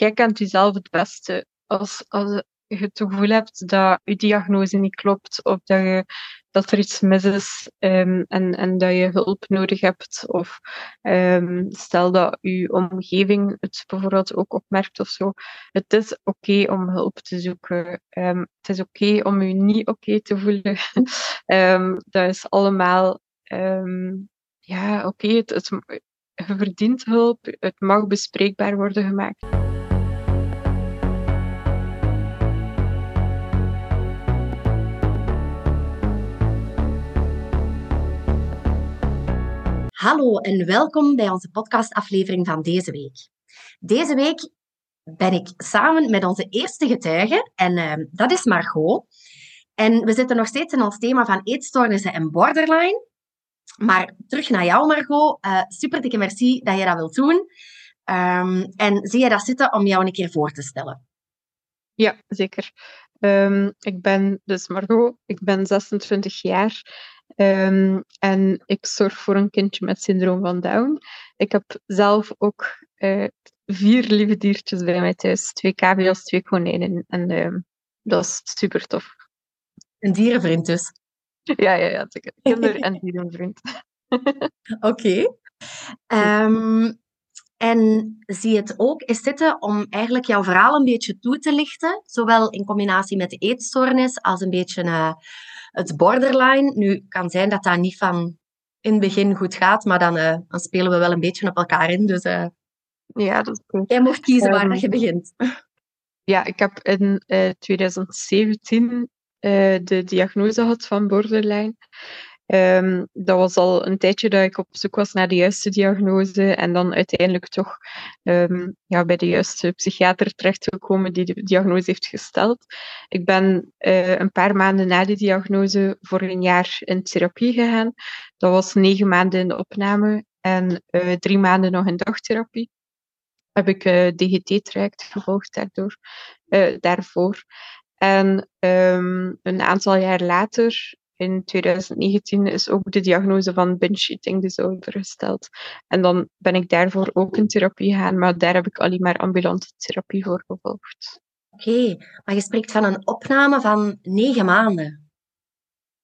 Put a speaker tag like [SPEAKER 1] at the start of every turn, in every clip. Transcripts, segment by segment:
[SPEAKER 1] jij kent jezelf het beste. Als, als je het gevoel hebt dat je diagnose niet klopt of dat, je, dat er iets mis is um, en, en dat je hulp nodig hebt. Of um, stel dat je omgeving het bijvoorbeeld ook opmerkt of zo. Het is oké om hulp te zoeken. Um, het is oké om je niet oké te voelen. dat is allemaal ja, oké. Het, het, je verdient hulp. Het mag bespreekbaar worden gemaakt.
[SPEAKER 2] Hallo en welkom bij onze podcastaflevering van deze week. Deze week ben ik samen met onze eerste getuige en uh, dat is Margot. En we zitten nog steeds in ons thema van eetstoornissen en borderline. Maar terug naar jou, Margot. Uh, super dikke merci dat je dat wilt doen. Um, en zie je dat zitten om jou een keer voor te stellen?
[SPEAKER 1] Ja, zeker. Um, ik ben dus Margot, ik ben 26 jaar um, en ik zorg voor een kindje met syndroom van Down. Ik heb zelf ook uh, vier lieve diertjes bij mij thuis. Twee cavia's, twee konijnen. En uh, dat is super tof.
[SPEAKER 2] Een dierenvriend dus?
[SPEAKER 1] Ja, ja, ja. Kinder- en dierenvriend.
[SPEAKER 2] Oké. Okay. Um, en zie het ook is zitten om eigenlijk jouw verhaal een beetje toe te lichten, zowel in combinatie met de eetstoornis als een beetje uh, het borderline. Nu, kan zijn dat dat niet van in het begin goed gaat, maar dan, uh, dan spelen we wel een beetje op elkaar in. Dus uh,
[SPEAKER 1] ja, dat is goed.
[SPEAKER 2] jij mocht kiezen waar um, je begint.
[SPEAKER 1] Ja, ik heb in 2017 de diagnose gehad van borderline. Um, dat was al een tijdje dat ik op zoek was naar de juiste diagnose en dan uiteindelijk toch um, ja, bij de juiste psychiater terechtgekomen die de diagnose heeft gesteld. Ik ben uh, een paar maanden na de diagnose voor een jaar in therapie gegaan. Dat was negen maanden in de opname en uh, drie maanden nog in dagtherapie. Heb ik uh, DGT-traject gevolgd daardoor, daarvoor. En um, een aantal jaar later in 2019 is ook de diagnose van binge eating disorder gesteld. En dan ben ik daarvoor ook in therapie gegaan, maar daar heb ik alleen maar ambulante therapie voor gevolgd.
[SPEAKER 2] Oké, okay, maar je spreekt van een opname van negen maanden.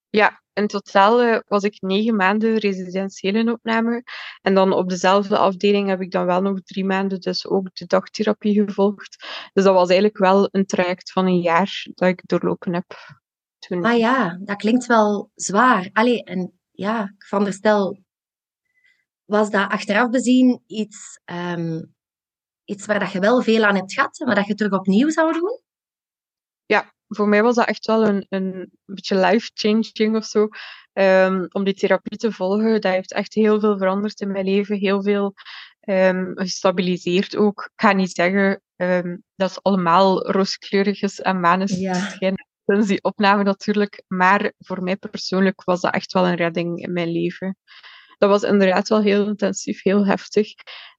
[SPEAKER 1] Ja, in totaal uh, was ik negen maanden residentiële opname. En dan op dezelfde afdeling heb ik dan wel nog drie maanden dus ook de dagtherapie gevolgd. Dus dat was eigenlijk wel een traject van een jaar dat ik doorlopen heb.
[SPEAKER 2] Toen... Ah ja, dat klinkt wel zwaar. Allee, en ja, ik veronderstel, was dat achteraf bezien iets, um, iets waar dat je wel veel aan hebt gehad, maar dat je terug opnieuw zou doen?
[SPEAKER 1] Ja, voor mij was dat echt wel een, een beetje life-changing of zo. Um, om die therapie te volgen, dat heeft echt heel veel veranderd in mijn leven. Heel veel um, gestabiliseerd ook. Ik ga niet zeggen um, dat het allemaal rooskleurig is en maneschijn. Ja sinds die opname natuurlijk. Maar voor mij persoonlijk was dat echt wel een redding in mijn leven. Dat was inderdaad wel heel intensief, heel heftig.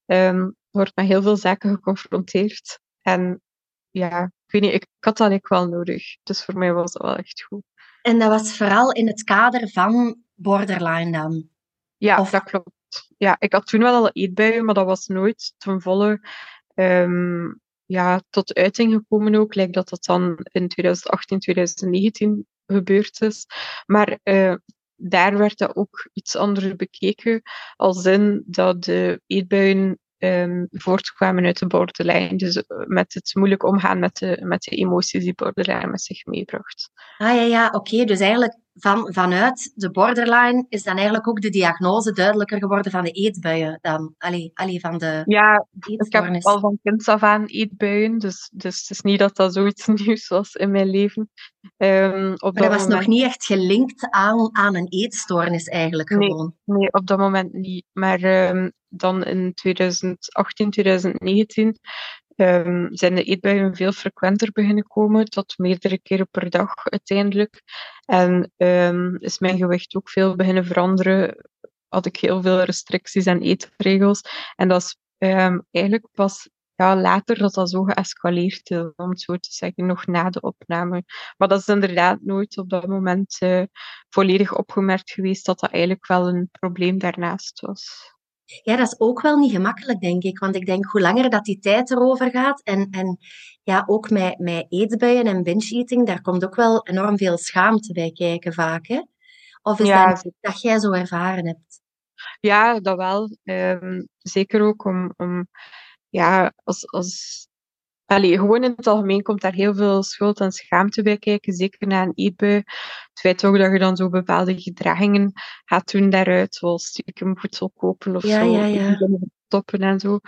[SPEAKER 1] Um, wordt met heel veel zaken geconfronteerd. En ja, ik weet niet, ik, had dat eigenlijk wel nodig. Dus voor mij was dat wel echt goed.
[SPEAKER 2] En dat was vooral in het kader van borderline dan?
[SPEAKER 1] Ja, of... dat klopt. Ja, ik had toen wel al eetbuien, maar dat was nooit ten volle um, ja, tot uiting gekomen ook. Lijkt dat dat dan in 2018, 2019 gebeurd is. Maar uh, daar werd dat ook iets anders bekeken, als in dat de eetbuien um, voortkwamen uit de borderline. Dus eh, met het moeilijk omgaan met de, met de emoties die borderline met zich meebracht.
[SPEAKER 2] Ah ja, ja oké. Dus eigenlijk van, vanuit de borderline is dan eigenlijk ook de diagnose duidelijker geworden van de eetbuien dan? Allee, allee van de
[SPEAKER 1] Ja, ik heb al van kinds af aan eetbuien, dus, dus het is niet dat dat zoiets nieuws was in mijn leven.
[SPEAKER 2] Um, op maar dat, was nog niet echt gelinkt aan, aan een eetstoornis eigenlijk gewoon?
[SPEAKER 1] Nee, nee op dat moment niet. Maar um, dan in 2018, 2019 um, zijn de eetbuien veel frequenter beginnen komen, tot meerdere keren per dag uiteindelijk. En um, is mijn gewicht ook veel beginnen veranderen. Had ik heel veel restricties en eetregels. En dat is um, eigenlijk pas ja, later dat dat zo geëscaleerd is, om het zo te zeggen, nog na de opname. Maar dat is inderdaad nooit op dat moment uh, volledig opgemerkt geweest dat dat eigenlijk wel een probleem daarnaast was.
[SPEAKER 2] Ja, dat is ook wel niet gemakkelijk, denk ik. Want ik denk, hoe langer dat die tijd erover gaat, en, en ja, ook met, met eetbuien en binge-eating, daar komt ook wel enorm veel schaamte bij kijken vaak, hè? Of is
[SPEAKER 1] Ja,
[SPEAKER 2] dat dat jij zo ervaren hebt?
[SPEAKER 1] Ja, dat wel. Ehm, zeker ook om, om ja, als, als Allee, gewoon in het algemeen komt daar heel veel schuld en schaamte bij kijken, zeker na een eetbui. Het feit ook dat je dan zo bepaalde gedragingen gaat doen daaruit, zoals stiekem voedsel kopen of
[SPEAKER 2] Ja,
[SPEAKER 1] zo,
[SPEAKER 2] ja, ja.
[SPEAKER 1] stoppen en zo.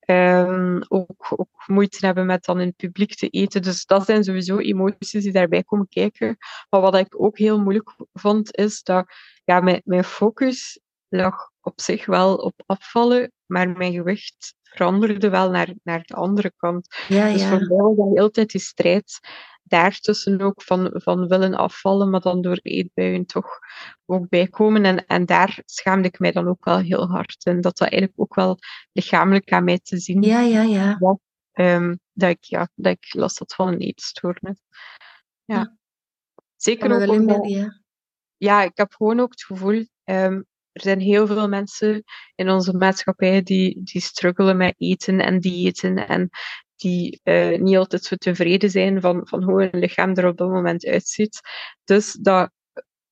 [SPEAKER 1] Ehm, ook, ook moeite hebben met dan in het publiek te eten. Dus dat zijn sowieso emoties die daarbij komen kijken. Maar wat ik ook heel moeilijk vond, is dat ja, mijn, mijn focus lag op zich wel op afvallen, maar mijn gewicht veranderde wel naar, naar de andere kant.
[SPEAKER 2] Ja,
[SPEAKER 1] Dus voor
[SPEAKER 2] ja.
[SPEAKER 1] mij was dat heel tijd die strijd daartussen ook van, van willen afvallen, maar dan door eetbuien toch ook bijkomen. En, en daar schaamde ik mij dan ook wel heel hard. En dat dat eigenlijk ook wel lichamelijk aan mij te zien
[SPEAKER 2] Ja, ja, ja.
[SPEAKER 1] was, ehm, dat, ik, ja, dat ik last had van een eetstoornis. Ja.
[SPEAKER 2] Ja.
[SPEAKER 1] Zeker ook omdat,
[SPEAKER 2] ja,
[SPEAKER 1] ik heb gewoon ook het gevoel, ehm, er zijn heel veel mensen in onze maatschappij die, die struggelen met eten en diëten en die eh, niet altijd zo tevreden zijn van, van hoe hun lichaam er op dat moment uitziet. Dus dat,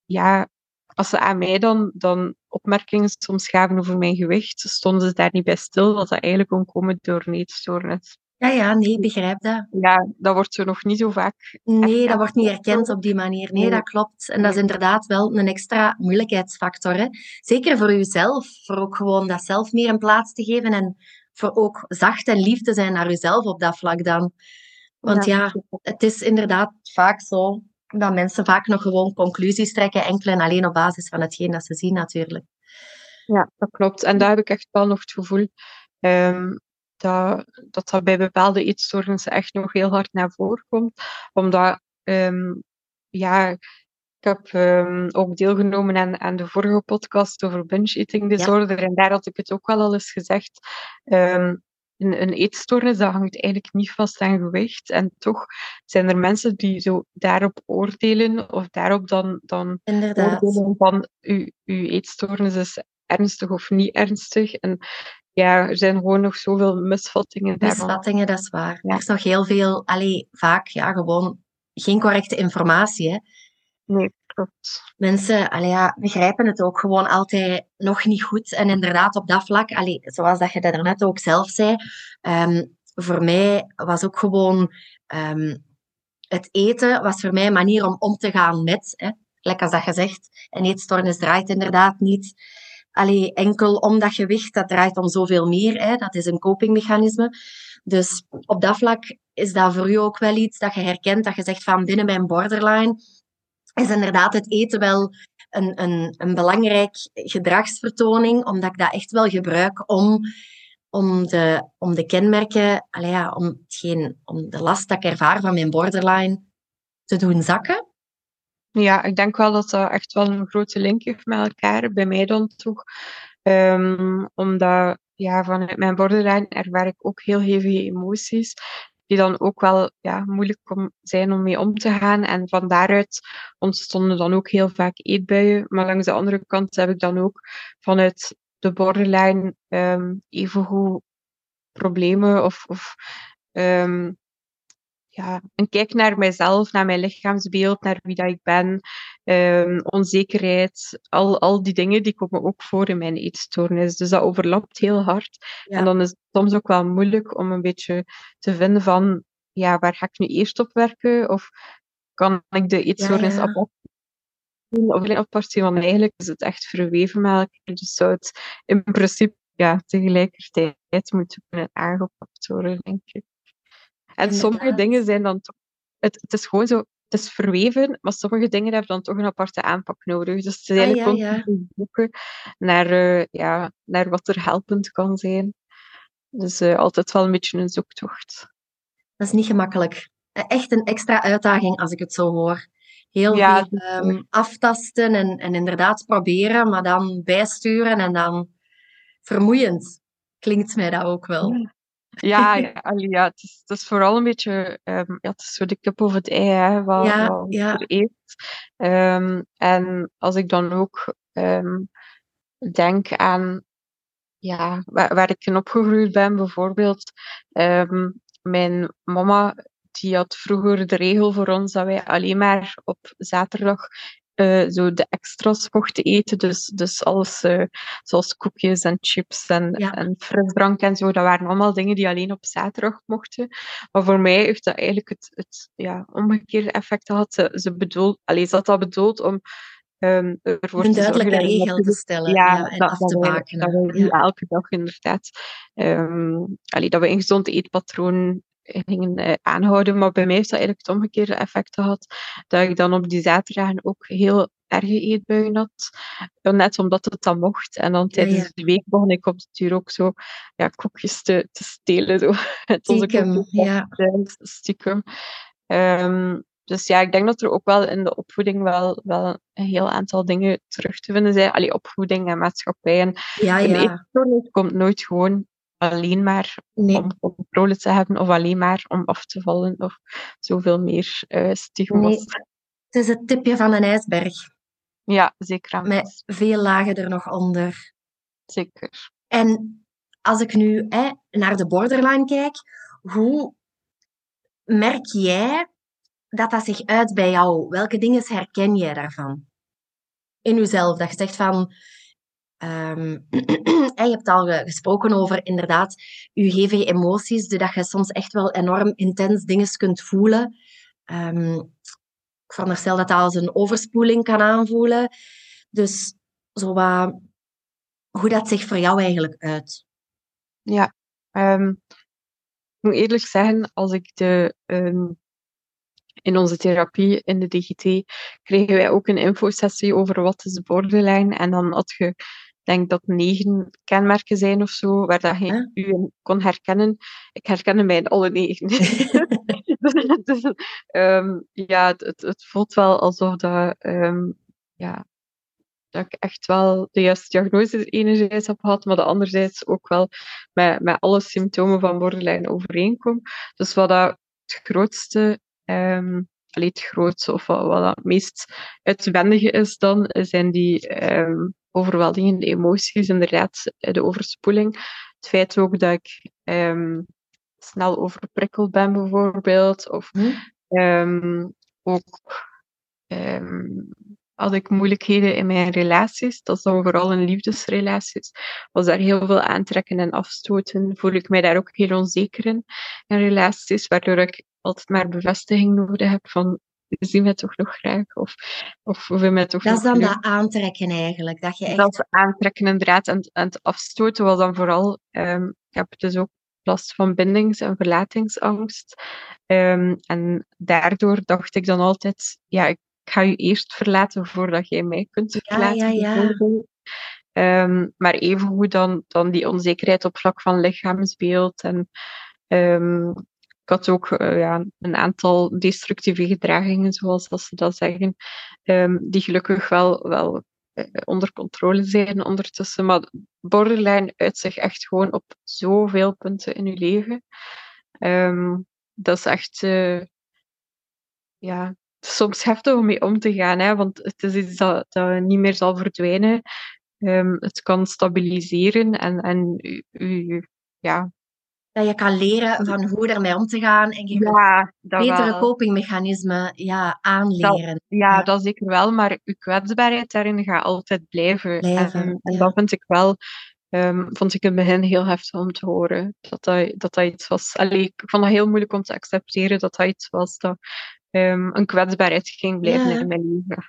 [SPEAKER 1] ja, als ze aan mij dan, dan opmerkingen soms gaven over mijn gewicht, stonden ze daar niet bij stil, dat dat eigenlijk kon komen door een eetstoornis.
[SPEAKER 2] Ja, ja, nee, ik begrijp dat.
[SPEAKER 1] Ja, dat wordt zo nog niet zo vaak
[SPEAKER 2] Nee, dat wordt niet
[SPEAKER 1] erkend.
[SPEAKER 2] op die manier. Nee,
[SPEAKER 1] Nee.
[SPEAKER 2] dat klopt. En dat is inderdaad wel een extra moeilijkheidsfactor. Hè? Zeker voor jezelf. Voor ook gewoon dat zelf meer een plaats te geven. En voor ook zacht en lief te zijn naar jezelf op dat vlak dan. Want ja, het is inderdaad vaak zo dat mensen vaak nog gewoon conclusies trekken, enkel en alleen op basis van hetgeen dat ze zien natuurlijk.
[SPEAKER 1] Ja, dat klopt. En daar heb ik echt wel nog het gevoel ehm, dat, dat dat bij bepaalde eetstoornissen echt nog heel hard naar voren komt. Omdat, ehm, ja, ik heb ehm, ook deelgenomen aan, aan de vorige podcast over binge-eating disorder. En daar had ik het ook wel al eens gezegd. Ehm, een, een eetstoornis, dat hangt eigenlijk niet vast aan gewicht. En toch zijn er mensen die zo daarop oordelen, of daarop dan, dan
[SPEAKER 2] Inderdaad.
[SPEAKER 1] oordelen van uw, uw eetstoornis is ernstig of niet ernstig. En ja, er zijn gewoon nog zoveel misvattingen.
[SPEAKER 2] Misvattingen, dat is waar.
[SPEAKER 1] Ja.
[SPEAKER 2] Er is nog heel veel, allee, vaak ja, gewoon geen correcte informatie. Hè.
[SPEAKER 1] Nee, klopt.
[SPEAKER 2] Mensen allee, ja, begrijpen het ook gewoon altijd nog niet goed. En inderdaad, op dat vlak, allee, zoals dat je dat daarnet ook zelf zei, ehm, voor mij was ook gewoon ehm, het eten was voor mij een manier om om te gaan met. Hè. Lekker als dat je zegt, een eetstoornis draait inderdaad niet allee, enkel om dat gewicht, dat draait om zoveel meer. Hè. Dat is een copingmechanisme. Dus op dat vlak is dat voor u ook wel iets dat je herkent, dat je zegt van binnen mijn borderline is inderdaad het eten wel een, een, een belangrijk gedragsvertoning, omdat ik dat echt wel gebruik om, om, de, om de kenmerken, ja, om, hetgeen, om de last dat ik ervaar van mijn borderline te doen zakken.
[SPEAKER 1] Ja, ik denk wel dat dat echt wel een grote link heeft met elkaar, bij mij dan toch. Ehm, omdat ja, vanuit mijn borderline ervaar ik ook heel hevige emoties, die dan ook wel ja, moeilijk om, zijn om mee om te gaan. En van daaruit ontstonden dan ook heel vaak eetbuien. Maar langs de andere kant heb ik dan ook vanuit de borderline ehm evengoed problemen of, of ehm, ja, een kijk naar mijzelf, naar mijn lichaamsbeeld, naar wie dat ik ben, ehm, onzekerheid, al, al die dingen die komen ook voor in mijn eetstoornis. Dus dat overlapt heel hard.
[SPEAKER 2] Ja.
[SPEAKER 1] En dan is het soms ook wel moeilijk om een beetje te vinden van, ja, waar ga ik nu eerst op werken? Of kan ik de eetstoornis
[SPEAKER 2] ja.
[SPEAKER 1] apart zien of alleen apart zien? Want eigenlijk is het echt verweven met elkaar. Dus zou het in principe ja, tegelijkertijd moeten kunnen aangepakt worden, denk ik. En sommige dingen zijn dan toch... Het, het is gewoon zo... Het is verweven, maar sommige dingen hebben dan toch een aparte aanpak nodig. Dus het is
[SPEAKER 2] Ah,
[SPEAKER 1] eigenlijk
[SPEAKER 2] ja,
[SPEAKER 1] constant zoeken naar, eh, ja, naar wat er helpend kan zijn. Dus eh, altijd wel een beetje een zoektocht.
[SPEAKER 2] Dat is niet gemakkelijk. Eh, Echt een extra uitdaging als ik het zo hoor. Heel
[SPEAKER 1] Ja,
[SPEAKER 2] veel ehm, aftasten en, en inderdaad proberen, maar dan bijsturen en dan vermoeiend. Klinkt mij dat ook wel.
[SPEAKER 1] Ja, ja, ja het, is, het is vooral een beetje... ehm, ja, het is zo de kip of het ei, hè, wat,
[SPEAKER 2] Ja,
[SPEAKER 1] wat
[SPEAKER 2] ja.
[SPEAKER 1] eet. Ehm, en als ik dan ook ehm, denk aan ja, waar, waar ik in opgegroeid ben, bijvoorbeeld. Mijn mama die had vroeger de regel voor ons dat wij alleen maar op zaterdag uh, zo de extra's mochten eten. Dus, dus alles uh, zoals koekjes en chips en, en frisdrank en zo. Dat waren allemaal dingen die alleen op zaterdag mochten. Maar voor mij heeft dat eigenlijk het, het ja, omgekeerde effect gehad. Ze, ze, bedoeld, allee, ze had dat bedoeld om
[SPEAKER 2] Um, ervoor een duidelijke regel te stellen ja, en dat, af te maken.
[SPEAKER 1] Dat we ja. elke dag inderdaad um, allee, dat we een gezond eetpatroon gingen uh, aanhouden. Maar bij mij heeft dat eigenlijk het omgekeerde effect gehad. Dat ik dan op die zaterdagen ook heel erge eetbuien had. Net omdat het dan mocht. En dan tijdens ja, de week begon ik op de duur ook zo ja, koekjes te, te stelen. Zo.
[SPEAKER 2] Stiekem, ja.
[SPEAKER 1] Stiekem. Um, dus ja, ik denk dat er ook wel in de opvoeding wel, wel een heel aantal dingen terug te vinden zijn. Allee, opvoeding en maatschappij. En
[SPEAKER 2] ja, ja.
[SPEAKER 1] komt nooit gewoon alleen maar om controle te hebben of alleen maar om af te vallen of zoveel meer uh, stigma's. Nee,
[SPEAKER 2] het is het tipje van een ijsberg.
[SPEAKER 1] Ja, zeker.
[SPEAKER 2] Met veel lagen er nog onder.
[SPEAKER 1] Zeker.
[SPEAKER 2] En als ik nu hè, naar de borderline kijk, hoe merk jij dat dat zich uit bij jou? Welke dingen herken jij daarvan? In jezelf, dat je zegt van... Um, je hebt al gesproken over inderdaad je hevige emoties, dat je soms echt wel enorm intens dingen kunt voelen. Um, ik veronderstel dat dat als een overspoeling kan aanvoelen. Dus zo wat, hoe dat zich voor jou eigenlijk uit?
[SPEAKER 1] Ja, um, ik moet eerlijk zeggen, als ik de in onze therapie in de DGT kregen wij ook een infosessie over wat is borderline. En dan had je, denk dat negen kenmerken zijn of zo, waar dat je u kon herkennen. Ik herkende mij in alle negen. dus, um, ja, het, het, voelt wel alsof dat, um, ja, dat ik echt wel de juiste diagnose enerzijds heb gehad, maar de anderzijds ook wel met, met alle symptomen van borderline overeenkom. Dus wat dat het grootste Um, het grootste of wat, wat het meest uitwendige is dan, zijn die um, overweldigende emoties, inderdaad, de overspoeling. Het feit ook dat ik um, snel overprikkeld ben, bijvoorbeeld. Of um, ook had ik moeilijkheden in mijn relaties. Dat is dan vooral in liefdesrelaties. Was daar heel veel aantrekken en afstoten. Voel ik mij daar ook heel onzeker in, in relaties, waardoor ik altijd maar bevestiging nodig heb van zie mij toch nog graag? Of, of wil mij toch
[SPEAKER 2] dat is dan dat aantrekken eigenlijk. Dat, je echt...
[SPEAKER 1] dat aantrekken inderdaad. En, en het afstoten was dan vooral, um, ik heb dus ook last van bindings- en verlatingsangst. Um, en daardoor dacht ik dan altijd, ja, ik ga je eerst verlaten voordat jij mij kunt verlaten. Ja, ja, ja. Um, maar evengoed dan, dan die onzekerheid op vlak van lichaamsbeeld en um, ik had ook uh, ja, een aantal destructieve gedragingen, zoals dat ze dat zeggen, um, die gelukkig wel, wel uh, onder controle zijn ondertussen. Maar borderline uit zich echt gewoon op zoveel punten in je leven. Dat is echt uh, ja, soms heftig om mee om te gaan, hè, want het is iets dat, dat niet meer zal verdwijnen. Um, het kan stabiliseren en, en u, ja,
[SPEAKER 2] dat je kan leren van hoe ermee om te gaan en je ja, betere wel. copingmechanismen ja, aanleren.
[SPEAKER 1] Dat, ja, dat zeker wel, maar je kwetsbaarheid daarin gaat altijd blijven. blijven en, en dat vind ik wel, um, vond ik in het begin heel heftig om te horen. Dat dat, dat, dat iets was. Allee, ik vond het heel moeilijk om te accepteren dat dat iets was dat um, een kwetsbaarheid ging blijven in mijn leven.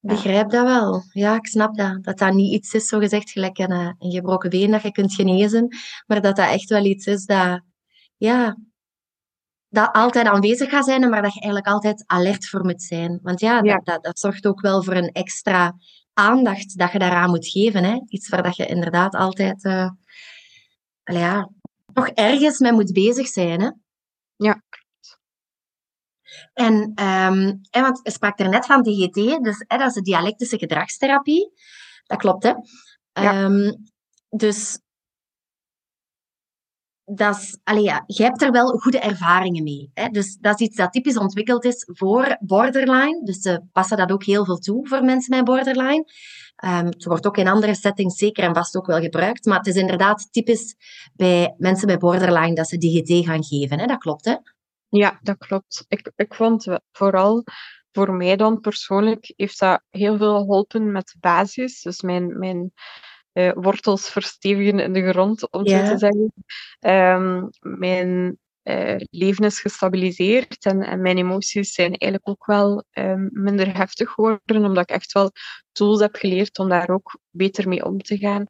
[SPEAKER 2] Ik begrijp dat wel. Ja, ik snap dat. Dat dat niet iets is, zo gezegd, gelijk een, eh, een gebroken been dat je kunt genezen. Maar dat dat echt wel iets is dat, ja, dat altijd aanwezig gaat zijn, maar dat je eigenlijk altijd alert voor moet zijn. Want ja, Dat, dat, dat, zorgt ook wel voor een extra aandacht dat je daaraan moet geven. Hè? Iets waar dat je inderdaad altijd uh, ja, toch ergens mee moet bezig zijn. Hè?
[SPEAKER 1] Ja,
[SPEAKER 2] en, um, want je sprak er net van DGT, dus hè, dat is de dialectische gedragstherapie. Dat klopt, hè? Ja. Um, dus dat is, allee, ja, jij hebt er wel goede ervaringen mee. Hè? Dus dat is iets dat typisch ontwikkeld is voor borderline. Dus ze passen dat ook heel veel toe voor mensen met borderline. Um, het wordt ook in andere settings zeker en vast ook wel gebruikt. Maar het is inderdaad typisch bij mensen met borderline dat ze DGT gaan geven. Hè? Dat klopt, hè?
[SPEAKER 1] Ja, dat klopt. Ik, ik vond vooral voor mij dan persoonlijk heeft dat heel veel geholpen met de basis. Dus mijn, mijn uh, wortels verstevigen in de grond, om zo te zeggen. Um, mijn uh, leven is gestabiliseerd en, en, mijn emoties zijn eigenlijk ook wel um, minder heftig geworden, omdat ik echt wel tools heb geleerd om daar ook beter mee om te gaan.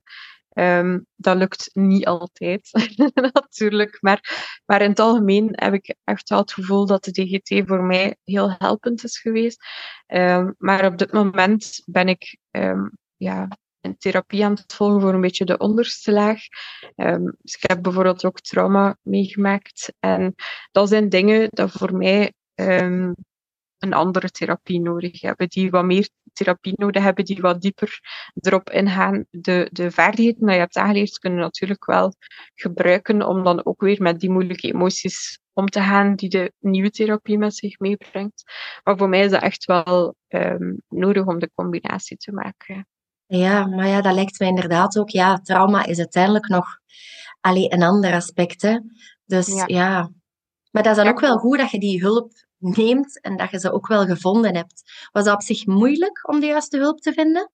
[SPEAKER 1] Um, dat lukt niet altijd, natuurlijk. Maar, maar in het algemeen heb ik echt wel het gevoel dat de DGT voor mij heel helpend is geweest. Um, maar op dit moment ben ik um, ja, een therapie aan het volgen voor een beetje de onderste laag. Dus ik heb bijvoorbeeld ook trauma meegemaakt. En dat zijn dingen dat voor mij een andere therapie nodig hebben, die wat meer therapie nodig hebben, die wat dieper erop ingaan. De, de vaardigheden die je hebt aangeleerd kunnen natuurlijk wel gebruiken om dan ook weer met die moeilijke emoties om te gaan die de nieuwe therapie met zich meebrengt. Maar voor mij is dat echt wel um, nodig om de combinatie te maken.
[SPEAKER 2] Ja, maar ja, dat lijkt mij inderdaad ook. Ja, trauma is uiteindelijk nog alleen een ander aspect. Hè? Dus ja. ja. Maar dat is dan ook wel goed dat je die hulp neemt en dat je ze ook wel gevonden hebt. Was dat op zich moeilijk om de juiste hulp te vinden?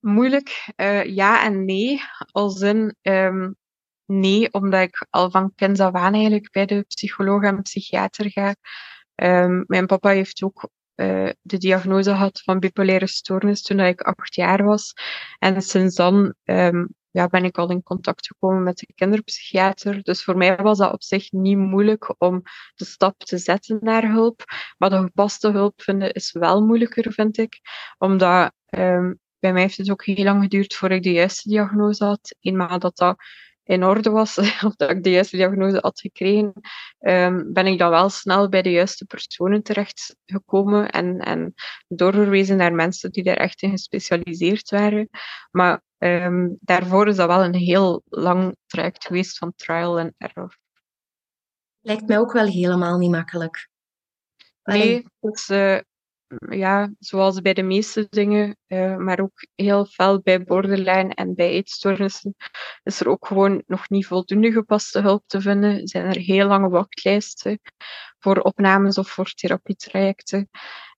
[SPEAKER 1] Moeilijk, uh, ja en nee. Als in, um, nee, omdat ik al van kinds af aan eigenlijk bij de psycholoog en psychiater ga. Um, mijn papa heeft ook uh, de diagnose had van bipolaire stoornis toen ik acht jaar was. En sinds dan um, ja, ben ik al in contact gekomen met de kinderpsychiater. Dus voor mij was dat op zich niet moeilijk om de stap te zetten naar hulp. Maar de gepaste hulp vinden is wel moeilijker, vind ik. Omdat um, bij mij heeft het ook heel lang geduurd voordat ik de juiste diagnose had. Eenmaal dat dat in orde was, of dat ik de juiste diagnose had gekregen, um, ben ik dan wel snel bij de juiste personen terechtgekomen en, en doorverwezen naar mensen die daar echt in gespecialiseerd waren. Maar um, daarvoor is dat wel een heel lang traject geweest van trial en error.
[SPEAKER 2] Lijkt mij ook wel helemaal niet makkelijk.
[SPEAKER 1] Nee, dus, uh, ja, zoals bij de meeste dingen, uh, maar ook heel veel bij borderline en bij eetstoornissen, is er ook gewoon nog niet voldoende gepaste hulp te vinden. Zijn er heel lange wachtlijsten voor opnames of voor therapietrajecten.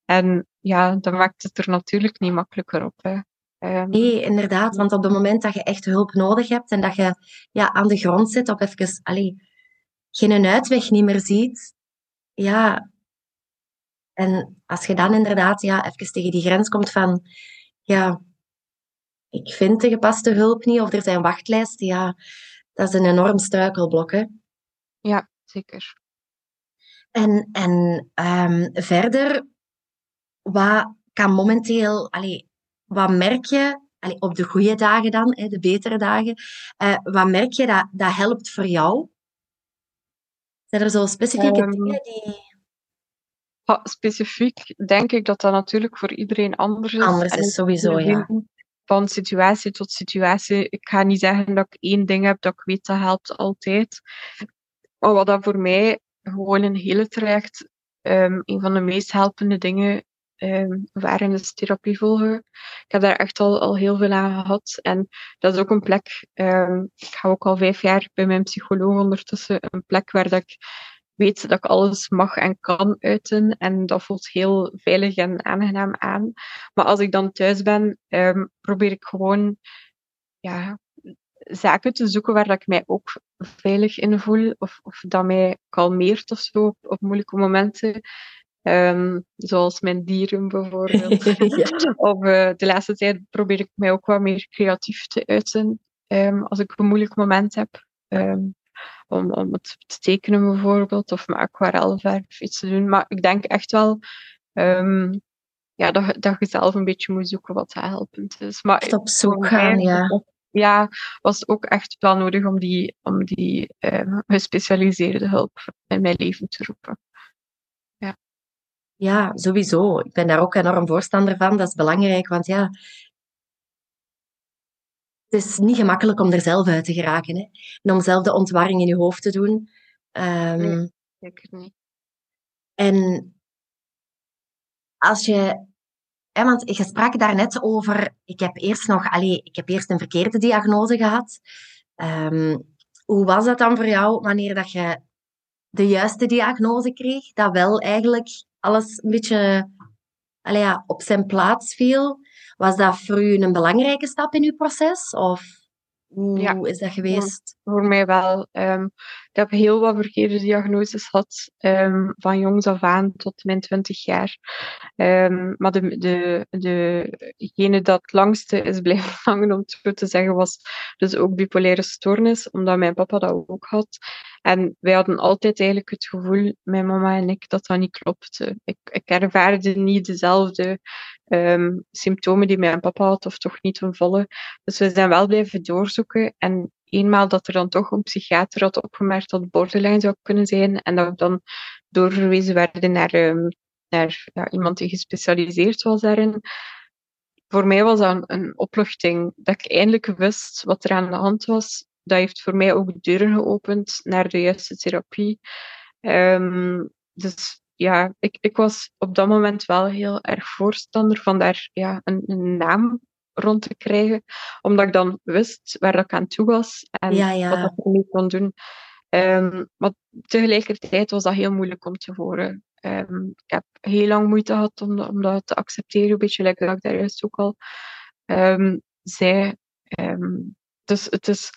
[SPEAKER 1] En ja, dan maakt het er natuurlijk niet makkelijker op. Hè.
[SPEAKER 2] Um, nee, inderdaad. Want op het moment dat je echt hulp nodig hebt en dat je ja, aan de grond zit of even allee, geen uitweg niet meer ziet, ja, en als je dan inderdaad ja, even tegen die grens komt van, ja, ik vind de gepaste hulp niet of er zijn wachtlijsten, ja, dat is een enorm struikelblok. Hè?
[SPEAKER 1] Ja, zeker.
[SPEAKER 2] En, en um, verder, wat kan momenteel, allee, wat merk je allee, op de goede dagen dan, hè, de betere dagen, uh, wat merk je dat, dat helpt voor jou? Zijn er zo specifieke um, dingen die
[SPEAKER 1] specifiek denk ik dat dat natuurlijk voor iedereen anders is.
[SPEAKER 2] Anders is sowieso, ja.
[SPEAKER 1] Van situatie tot situatie. Ik ga niet zeggen dat ik één ding heb dat ik weet dat helpt altijd. Maar wat dat voor mij gewoon een hele traject um, een van de meest helpende dingen um, waren is therapie volgen. Ik heb daar echt al, al heel veel aan gehad. En dat is ook een plek, um, ik ga ook al vijf jaar bij mijn psycholoog ondertussen, een plek waar dat ik weet dat ik alles mag en kan uiten. En dat voelt heel veilig en aangenaam aan. Maar als ik dan thuis ben, um, probeer ik gewoon ja, zaken te zoeken waar dat ik mij ook veilig in voel. Of, of dat mij kalmeert of zo op, op moeilijke momenten. Um, zoals mijn dieren bijvoorbeeld. of uh, de laatste tijd probeer ik mij ook wat meer creatief te uiten. Um, als ik een moeilijk moment heb. Um, om, om het te tekenen bijvoorbeeld, of met aquarelverf iets te doen. Maar ik denk echt wel um, ja, dat, dat je zelf een beetje moet zoeken wat helpend is. Maar
[SPEAKER 2] echt op zoek gaan, ja.
[SPEAKER 1] Ja, was het ook echt wel nodig om die, om die uh, gespecialiseerde hulp in mijn leven te roepen. Ja.
[SPEAKER 2] ja, sowieso. Ik ben daar ook enorm voorstander van. Dat is belangrijk, want ja, het is niet gemakkelijk om er zelf uit te geraken. Hè? En om zelf de ontwarring in je hoofd te doen. Um,
[SPEAKER 1] nee, zeker niet.
[SPEAKER 2] En als je want je sprak daar net over, ik heb eerst nog, allee, ik heb eerst een verkeerde diagnose gehad. Um, hoe was dat dan voor jou wanneer dat je de juiste diagnose kreeg? Dat wel eigenlijk alles een beetje allee, ja, op zijn plaats viel. Was dat voor u een belangrijke stap in uw proces? Of hoe ja. is dat geweest?
[SPEAKER 1] Voor, voor mij wel. Um, ik heb heel wat verkeerde diagnoses gehad, um, van jongs af aan tot mijn twintig jaar. Um, maar de, de, degene dat het langste is blijven hangen, om het zo te zeggen, was dus ook bipolaire stoornis, omdat mijn papa dat ook had. En wij hadden altijd eigenlijk het gevoel, mijn mama en ik, dat dat niet klopte. Ik, ik ervaarde niet dezelfde um, symptomen die mijn papa had, of toch niet een volle. Dus we zijn wel blijven doorzoeken. En eenmaal dat er dan toch een psychiater had opgemerkt dat borderline zou kunnen zijn, en dat we dan doorverwezen werden naar, um, naar ja, iemand die gespecialiseerd was daarin. Voor mij was dat een, opluchting, dat ik eindelijk wist wat er aan de hand was. Dat heeft voor mij ook deuren geopend naar de juiste therapie. Um, dus ja, ik, ik was op dat moment wel heel erg voorstander van daar ja, een, een naam rond te krijgen, omdat ik dan wist waar ik aan toe was en
[SPEAKER 2] ja, ja.
[SPEAKER 1] wat ik ermee kon doen. Um, maar tegelijkertijd was dat heel moeilijk om te horen. Um, ik heb heel lang moeite gehad om, om dat te accepteren, een beetje like dat ik daar juist ook al um, zei. dus het is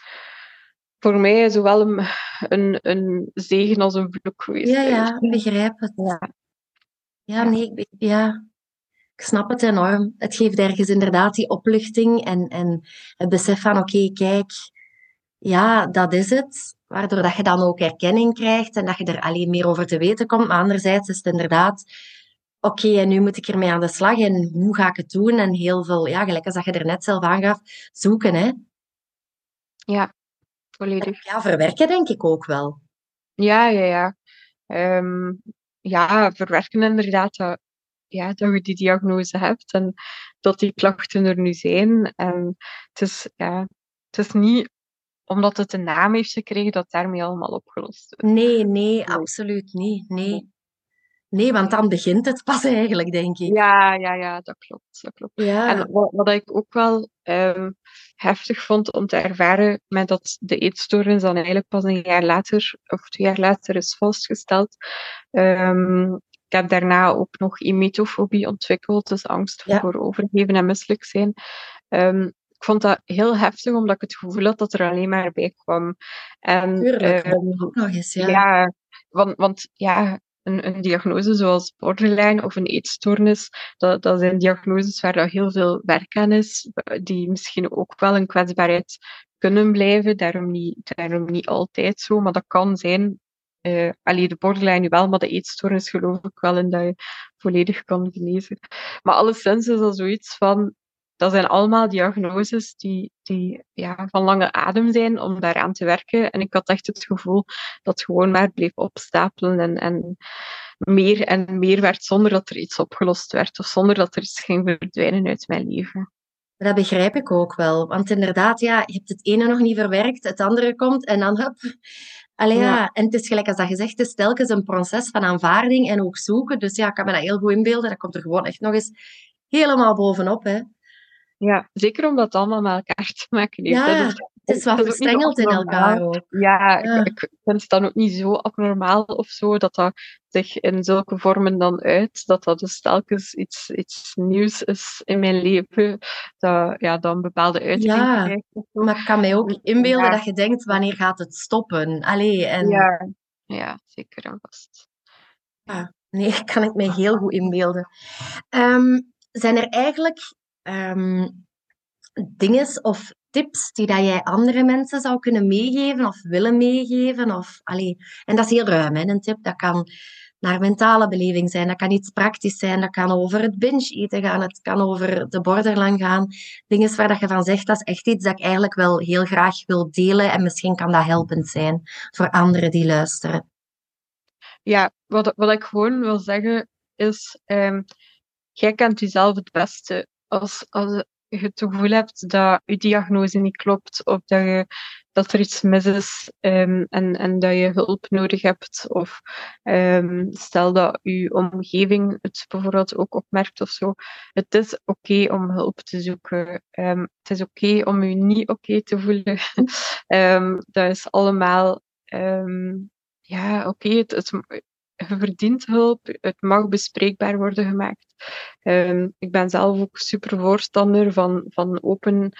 [SPEAKER 1] voor mij zowel een, een, een zegen als een vloek geweest.
[SPEAKER 2] Ja, ja, ik begrijp het. Ja, ja nee, ik, ja, ik snap het enorm. Het geeft ergens inderdaad die opluchting en, en het besef van, oké, kijk, ja, dat is het. Waardoor dat je dan ook erkenning krijgt en dat je er alleen meer over te weten komt. Maar anderzijds is het inderdaad, oké, en nu moet ik ermee aan de slag en hoe ga ik het doen? En heel veel, ja, gelijk als dat je er net zelf aangaf, zoeken, hè.
[SPEAKER 1] Ja, volledig.
[SPEAKER 2] Ja, verwerken denk ik ook wel.
[SPEAKER 1] Ja, ja, ja. Um, ja, verwerken inderdaad dat, ja, dat je die diagnose hebt en dat die klachten er nu zijn. En het is, ja, het is niet omdat het een naam heeft gekregen dat daarmee allemaal opgelost
[SPEAKER 2] is. Nee, nee, absoluut niet. Nee. Nee, want dan begint het pas eigenlijk, denk ik.
[SPEAKER 1] Ja, ja, ja, dat klopt. Dat klopt.
[SPEAKER 2] Ja.
[SPEAKER 1] En wat, wat ik ook wel um, heftig vond om te ervaren, met dat de eetstoornis dan eigenlijk pas een jaar later, of twee jaar later, is vastgesteld. Um, ik heb daarna ook nog emetofobie ontwikkeld, dus angst
[SPEAKER 2] Ja.
[SPEAKER 1] voor overgeven en misselijk zijn. Um, ik vond dat heel heftig, omdat ik het gevoel had dat er alleen maar bij kwam. En,
[SPEAKER 2] Tuurlijk,
[SPEAKER 1] ehm,
[SPEAKER 2] ook nog eens, ja.
[SPEAKER 1] ja, want, want ja, een, een diagnose zoals borderline of een eetstoornis, dat, dat zijn diagnoses waar dat heel veel werk aan is, die misschien ook wel een kwetsbaarheid kunnen blijven, daarom niet, daarom niet altijd zo, maar dat kan zijn. Uh, de borderline nu wel, maar de eetstoornis geloof ik wel in dat je volledig kan genezen. Maar alleszins is dat zoiets van, dat zijn allemaal diagnoses die, die ja, van lange adem zijn om daaraan te werken. En ik had echt het gevoel dat het gewoon maar bleef opstapelen en, en meer en meer werd zonder dat er iets opgelost werd of zonder dat er iets ging verdwijnen uit mijn leven.
[SPEAKER 2] Dat begrijp ik ook wel. Want inderdaad, ja, je hebt het ene nog niet verwerkt, het andere komt en dan hup. Allee, ja. ja. En het is gelijk als dat gezegd is, telkens een proces van aanvaarding en ook zoeken. Dus ja, ik kan me dat heel goed inbeelden. Dat komt er gewoon echt nog eens helemaal bovenop. Hè.
[SPEAKER 1] Ja, zeker omdat het allemaal met elkaar te maken heeft.
[SPEAKER 2] Ja, het is wel verstrengeld in elkaar ook.
[SPEAKER 1] Ja, ja. Ik, ik, vind het dan ook niet zo abnormaal of zo, dat dat zich in zulke vormen dan uit. Dat dat dus telkens iets, iets nieuws is in mijn leven, dat ja, dan bepaalde uiting
[SPEAKER 2] ja,
[SPEAKER 1] krijgt.
[SPEAKER 2] Maar ik kan mij ook inbeelden ja. dat je denkt, wanneer gaat het stoppen? Allee, en...
[SPEAKER 1] ja. ja, zeker en vast.
[SPEAKER 2] Ja, nee, kan ik mij heel goed inbeelden. Um, zijn er eigenlijk um, dingen of tips die dat jij andere mensen zou kunnen meegeven of willen meegeven? Of, allee, en dat is heel ruim, hè, een tip. Dat kan naar mentale beleving zijn, dat kan iets praktisch zijn, dat kan over het binge-eten gaan, het kan over de borderline gaan. Dingen waar dat je van zegt, dat is echt iets dat ik eigenlijk wel heel graag wil delen en misschien kan dat helpend zijn voor anderen die luisteren.
[SPEAKER 1] Ja, wat, wat ik gewoon wil zeggen is, um, jij kent jezelf het beste als, als, je het gevoel hebt dat je diagnose niet klopt of dat, je, dat er iets mis is um, en, en dat je hulp nodig hebt. Of um, stel dat je omgeving het bijvoorbeeld ook opmerkt of zo. Het is oké om hulp te zoeken. Um, het is oké om je niet oké te voelen. dat is allemaal ja, oké, het, het, je verdient hulp, het mag bespreekbaar worden gemaakt. Um, ik ben zelf ook super voorstander van, van open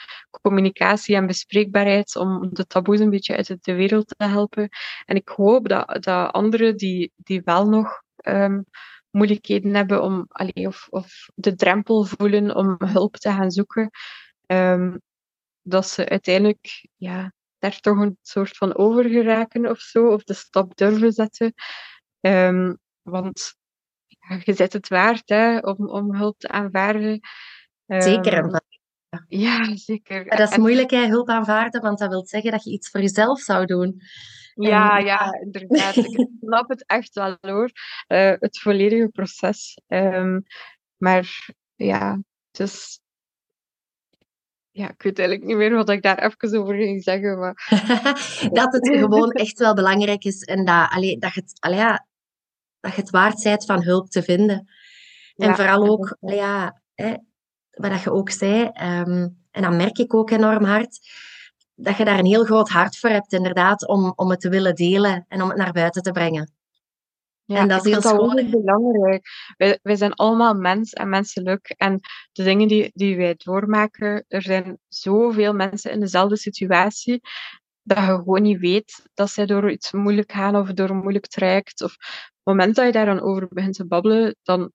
[SPEAKER 1] communicatie en bespreekbaarheid om de taboes een beetje uit de wereld te helpen. En ik hoop dat, dat anderen die, die wel nog um, moeilijkheden hebben om, allee, of, of de drempel voelen om hulp te gaan zoeken, um, dat ze uiteindelijk ja, daar toch een soort van over geraken of zo, of de stap durven zetten. Um, want ja, je zet het waard hè, om, om hulp te aanvaarden.
[SPEAKER 2] Um, zeker.
[SPEAKER 1] Ja, zeker.
[SPEAKER 2] dat is moeilijk, hè, hulp aanvaarden, want dat wil zeggen dat je iets voor jezelf zou doen.
[SPEAKER 1] Ja, en, ja, inderdaad. ik snap het echt wel hoor. Uh, het volledige proces. Um, maar ja, dus ja, ik weet eigenlijk niet meer wat ik daar even over ging zeggen. Maar...
[SPEAKER 2] dat het gewoon echt wel belangrijk is en dat, allee, dat, je het, allee, ja, dat je het waard bent van hulp te vinden. En vooral ook, allee, ja, hè, wat je ook zei, um, en dat merk ik ook enorm hard, dat je daar een heel groot hart voor hebt, inderdaad, om, om het te willen delen en om het naar buiten te brengen.
[SPEAKER 1] Ja, en dat is heel schoon. belangrijk. Wij, wij zijn allemaal mens en menselijk. En de dingen die, die wij doormaken, er zijn zoveel mensen in dezelfde situatie, dat je gewoon niet weet dat zij door iets moeilijk gaan of door een moeilijk traject. Of op het moment dat je daar dan over begint te babbelen, dan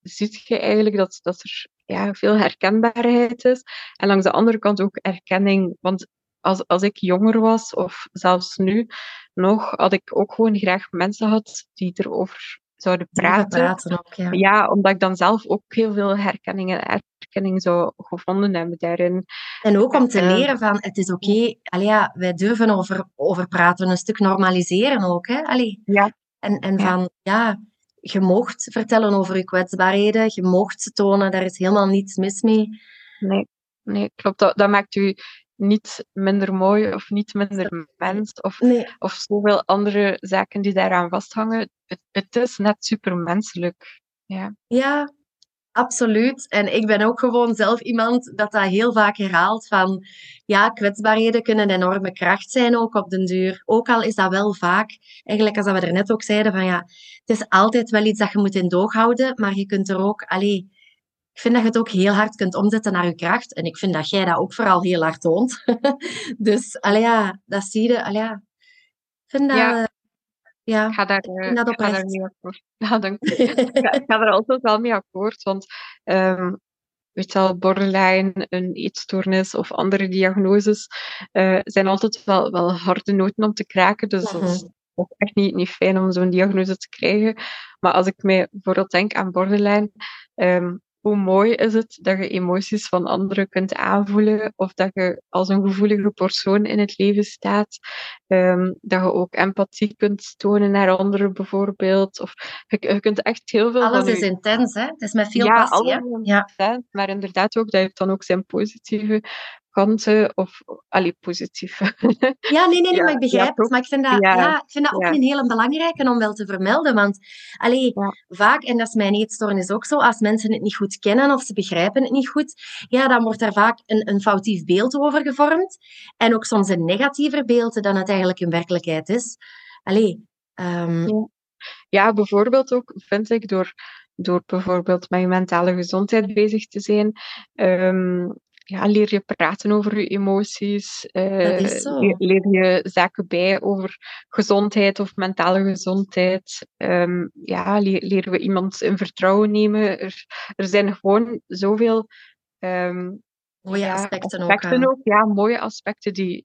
[SPEAKER 1] zie je eigenlijk dat, dat er ja, veel herkenbaarheid is. En langs de andere kant ook erkenning. Want als, als ik jonger was, of zelfs nu nog, had ik ook gewoon graag mensen gehad die erover zouden praten.
[SPEAKER 2] praten ook, ja.
[SPEAKER 1] ja. omdat ik dan zelf ook heel veel herkenning en erkenning zou gevonden hebben daarin.
[SPEAKER 2] En ook om te uh, leren van, het is oké, okay, ja, wij durven over, over praten, een stuk normaliseren ook. Hè? Allee.
[SPEAKER 1] Ja.
[SPEAKER 2] En, en van, ja, je mocht vertellen over je kwetsbaarheden, je mocht tonen, daar is helemaal niets mis mee.
[SPEAKER 1] Nee, nee klopt. Dat, dat maakt u niet minder mooi of niet minder mens of,
[SPEAKER 2] nee.
[SPEAKER 1] of zoveel andere zaken die daaraan vasthangen. Het, het is net supermenselijk. Ja.
[SPEAKER 2] ja, absoluut. En ik ben ook gewoon zelf iemand dat dat heel vaak herhaalt van ja, kwetsbaarheden kunnen een enorme kracht zijn ook op den duur. Ook al is dat wel vaak, eigenlijk als we er net ook zeiden van ja, het is altijd wel iets dat je moet in doog houden, maar je kunt er ook, allee, ik vind dat je het ook heel hard kunt omzetten naar je kracht. En ik vind dat jij dat ook vooral heel hard toont. dus, allee, ja, dat zie je. Allee, ja. Ik vind dat... Ja. Ja,
[SPEAKER 1] ik ga daar, ik dat ik ga daar mee akkoord. Ja, dank ik, ga, er altijd wel mee akkoord, want um, weet je wel, borderline, een eetstoornis of andere diagnoses uh, zijn altijd wel, wel harde noten om te kraken. Dus dat is ook echt niet, niet fijn om zo'n diagnose te krijgen. Maar als ik mij bijvoorbeeld denk aan borderline, um, hoe mooi is het dat je emoties van anderen kunt aanvoelen of dat je als een gevoelige persoon in het leven staat, um, dat je ook empathie kunt tonen naar anderen bijvoorbeeld. Of je, je kunt echt heel veel.
[SPEAKER 2] Alles is intens, hè? Het is met veel
[SPEAKER 1] ja,
[SPEAKER 2] passie.
[SPEAKER 1] Alles ja, intens, maar inderdaad ook dat heeft dan ook zijn positieve kanten of allee, positief.
[SPEAKER 2] Ja, nee, nee, nee maar ik begrijp het. Maar ik vind dat, ja. ik vind dat ook een hele belangrijke om wel te vermelden. Want allee, vaak, en dat is mijn eetstoornis ook zo, als mensen het niet goed kennen of ze begrijpen het niet goed, ja, dan wordt er vaak een, een foutief beeld over gevormd. En ook soms een negatiever beeld dan het eigenlijk in werkelijkheid is. Allee, um...
[SPEAKER 1] ja. bijvoorbeeld ook, vind ik, door door bijvoorbeeld met je mentale gezondheid bezig te zijn, um, ja, leer je praten over je emoties. Uh, leer je zaken bij over gezondheid of mentale gezondheid. Um, ja, leer, leren we iemand in vertrouwen nemen. Er, er zijn gewoon zoveel um,
[SPEAKER 2] mooie ja, aspecten,
[SPEAKER 1] aspecten ook, Ja, mooie aspecten die,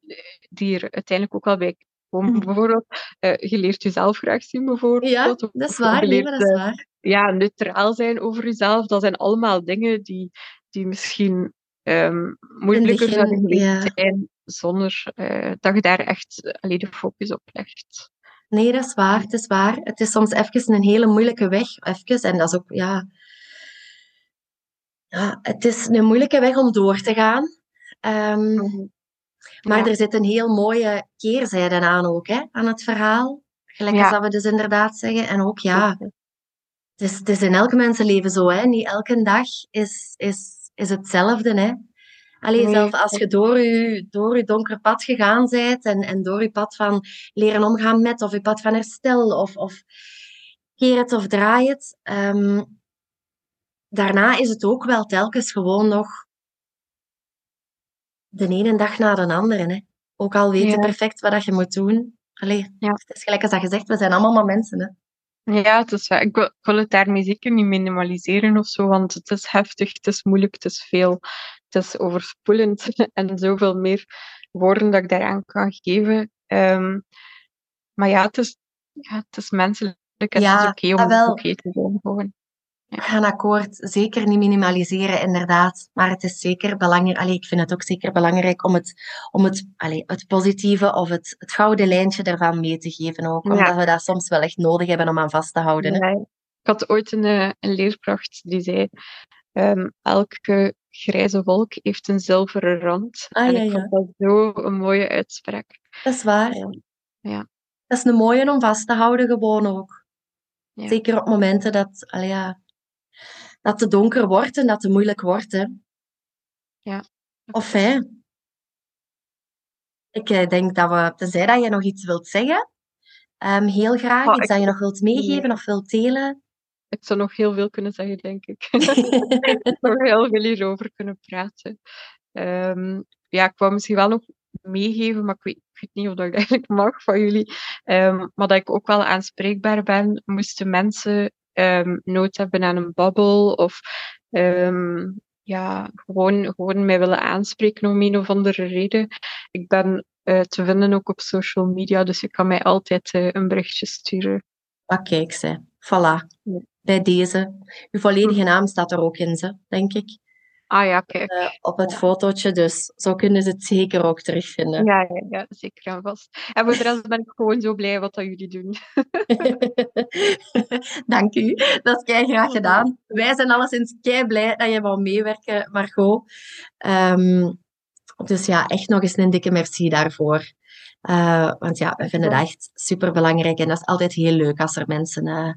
[SPEAKER 1] die er uiteindelijk ook wel bij komen. Bijvoorbeeld, uh, je leert jezelf graag zien, bijvoorbeeld.
[SPEAKER 2] Ja, dat is waar. Leert, nee, dat is waar.
[SPEAKER 1] ja, neutraal zijn over jezelf. Dat zijn allemaal dingen die, die misschien um, moeilijker zouden geweest ja. zijn zonder uh, dat je daar echt alleen de focus op legt.
[SPEAKER 2] Nee, dat is waar. Het is waar. Het is soms even een hele moeilijke weg. Even, en dat is ook, ja... ja, het is een moeilijke weg om door te gaan. Ehm,
[SPEAKER 1] Mhm.
[SPEAKER 2] maar
[SPEAKER 1] Ja.
[SPEAKER 2] er zit een heel mooie keerzijde aan ook, hè, aan het verhaal. Gelijk als dat we dus inderdaad zeggen. En ook, ja, het is, het is in elk mensenleven zo, hè. Niet elke dag is, is, is hetzelfde, hè. Alleen
[SPEAKER 1] Nee,
[SPEAKER 2] zelf als je door je, door je donker pad gegaan bent en, en door je pad van leren omgaan met, of je pad van herstel, of, of keer het of draai het, ehm, daarna is het ook wel telkens gewoon nog de ene dag na de andere. Hè. Ook al weet je
[SPEAKER 1] Ja.
[SPEAKER 2] perfect wat dat je moet doen. Allee,
[SPEAKER 1] Ja.
[SPEAKER 2] Het is gelijk als dat gezegd, we zijn allemaal maar mensen. Hè.
[SPEAKER 1] Ja, het is waar. Ik wil, ik wil het daarmee zeker niet minimaliseren of zo, want het is heftig, het is moeilijk, het is veel, het is overspoelend en zoveel meer woorden dat ik daaraan kan geven. Ehm, maar ja, het is, ja, het is menselijk en
[SPEAKER 2] Ja,
[SPEAKER 1] het is oké
[SPEAKER 2] ah,
[SPEAKER 1] om
[SPEAKER 2] wel.
[SPEAKER 1] oké te zijn. Gewoon.
[SPEAKER 2] We gaan akkoord. Zeker niet minimaliseren, inderdaad. Maar het is zeker belangrijk. Allee, ik vind het ook zeker belangrijk om het, om het, allee, het positieve of het, het gouden lijntje ervan mee te geven ook.
[SPEAKER 1] Ja.
[SPEAKER 2] Omdat we dat soms wel echt nodig hebben om aan vast te houden.
[SPEAKER 1] Ja, ik had ooit een, eh, een leerkracht die zei: ehm, elke grijze wolk heeft een zilveren rand.
[SPEAKER 2] Ah,
[SPEAKER 1] en
[SPEAKER 2] ja,
[SPEAKER 1] ik vond dat zo een mooie uitspraak.
[SPEAKER 2] Dat is waar.
[SPEAKER 1] Ja.
[SPEAKER 2] Dat is een mooie om vast te houden, gewoon ook.
[SPEAKER 1] Ja.
[SPEAKER 2] Zeker op momenten dat, allee, ja, dat het donker wordt en dat het moeilijk wordt. Hè.
[SPEAKER 1] Ja.
[SPEAKER 2] Of hè. Ik eh, denk dat we, tenzij dat je nog iets wilt zeggen, ehm, heel graag,
[SPEAKER 1] Oh,
[SPEAKER 2] iets
[SPEAKER 1] ik-
[SPEAKER 2] dat je nog wilt meegeven
[SPEAKER 1] Nee.
[SPEAKER 2] of wilt delen.
[SPEAKER 1] Ik zou nog heel veel kunnen zeggen, denk ik. nog heel veel hierover kunnen praten. Ehm, ja, ik wou misschien wel nog meegeven, maar ik weet, ik weet niet of dat ik eigenlijk mag van jullie. Ehm, maar dat ik ook wel aanspreekbaar ben. Moesten mensen ehm, nood hebben aan een babbel of ehm, ja, gewoon, gewoon mij willen aanspreken om een of andere reden. Ik ben eh, te vinden ook op social media, dus je kan mij altijd eh, een berichtje sturen.
[SPEAKER 2] Maar kijk, ze. Voilà.
[SPEAKER 1] Ja.
[SPEAKER 2] Bij deze. Uw volledige naam staat er ook in, ze, denk ik.
[SPEAKER 1] Ah ja, kijk.
[SPEAKER 2] Eh, op het fotootje, dus zo kunnen ze het zeker ook terugvinden.
[SPEAKER 1] Ja, ja, ja, zeker en vast. En voor de rest ben ik gewoon zo blij wat dat jullie doen.
[SPEAKER 2] Dank u, dat is kei graag gedaan. Wij zijn alleszins kei blij dat je wou meewerken, Margot. Ehm, dus ja, echt nog eens een dikke merci daarvoor. Eh, want ja, we vinden dat echt super belangrijk en dat is altijd heel leuk als er mensen eh,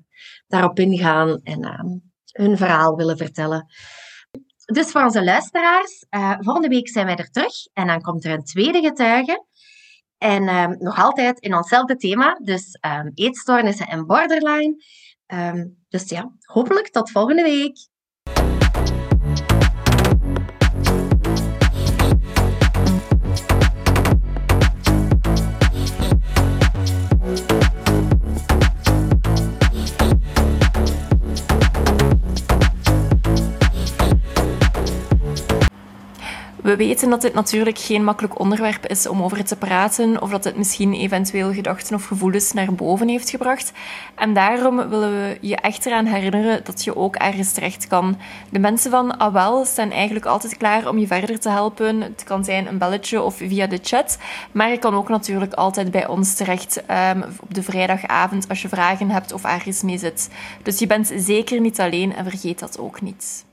[SPEAKER 2] daarop ingaan en ehm, hun verhaal willen vertellen. Dus voor onze luisteraars, eh, volgende week zijn wij er terug en dan komt er een tweede getuige. En ehm, nog altijd in onszelfde thema, dus ehm, eetstoornissen en borderline. Ehm, dus ja, hopelijk tot volgende week.
[SPEAKER 3] We weten dat dit natuurlijk geen makkelijk onderwerp is om over te praten, of dat het misschien eventueel gedachten of gevoelens naar boven heeft gebracht. En daarom willen we je echt eraan herinneren dat je ook ergens terecht kan. De mensen van AWEL staan eigenlijk altijd klaar om je verder te helpen. Het kan zijn een belletje of via de chat, maar je kan ook natuurlijk altijd bij ons terecht um, op de vrijdagavond als je vragen hebt of ergens mee zit. Dus je bent zeker niet alleen en vergeet dat ook niet.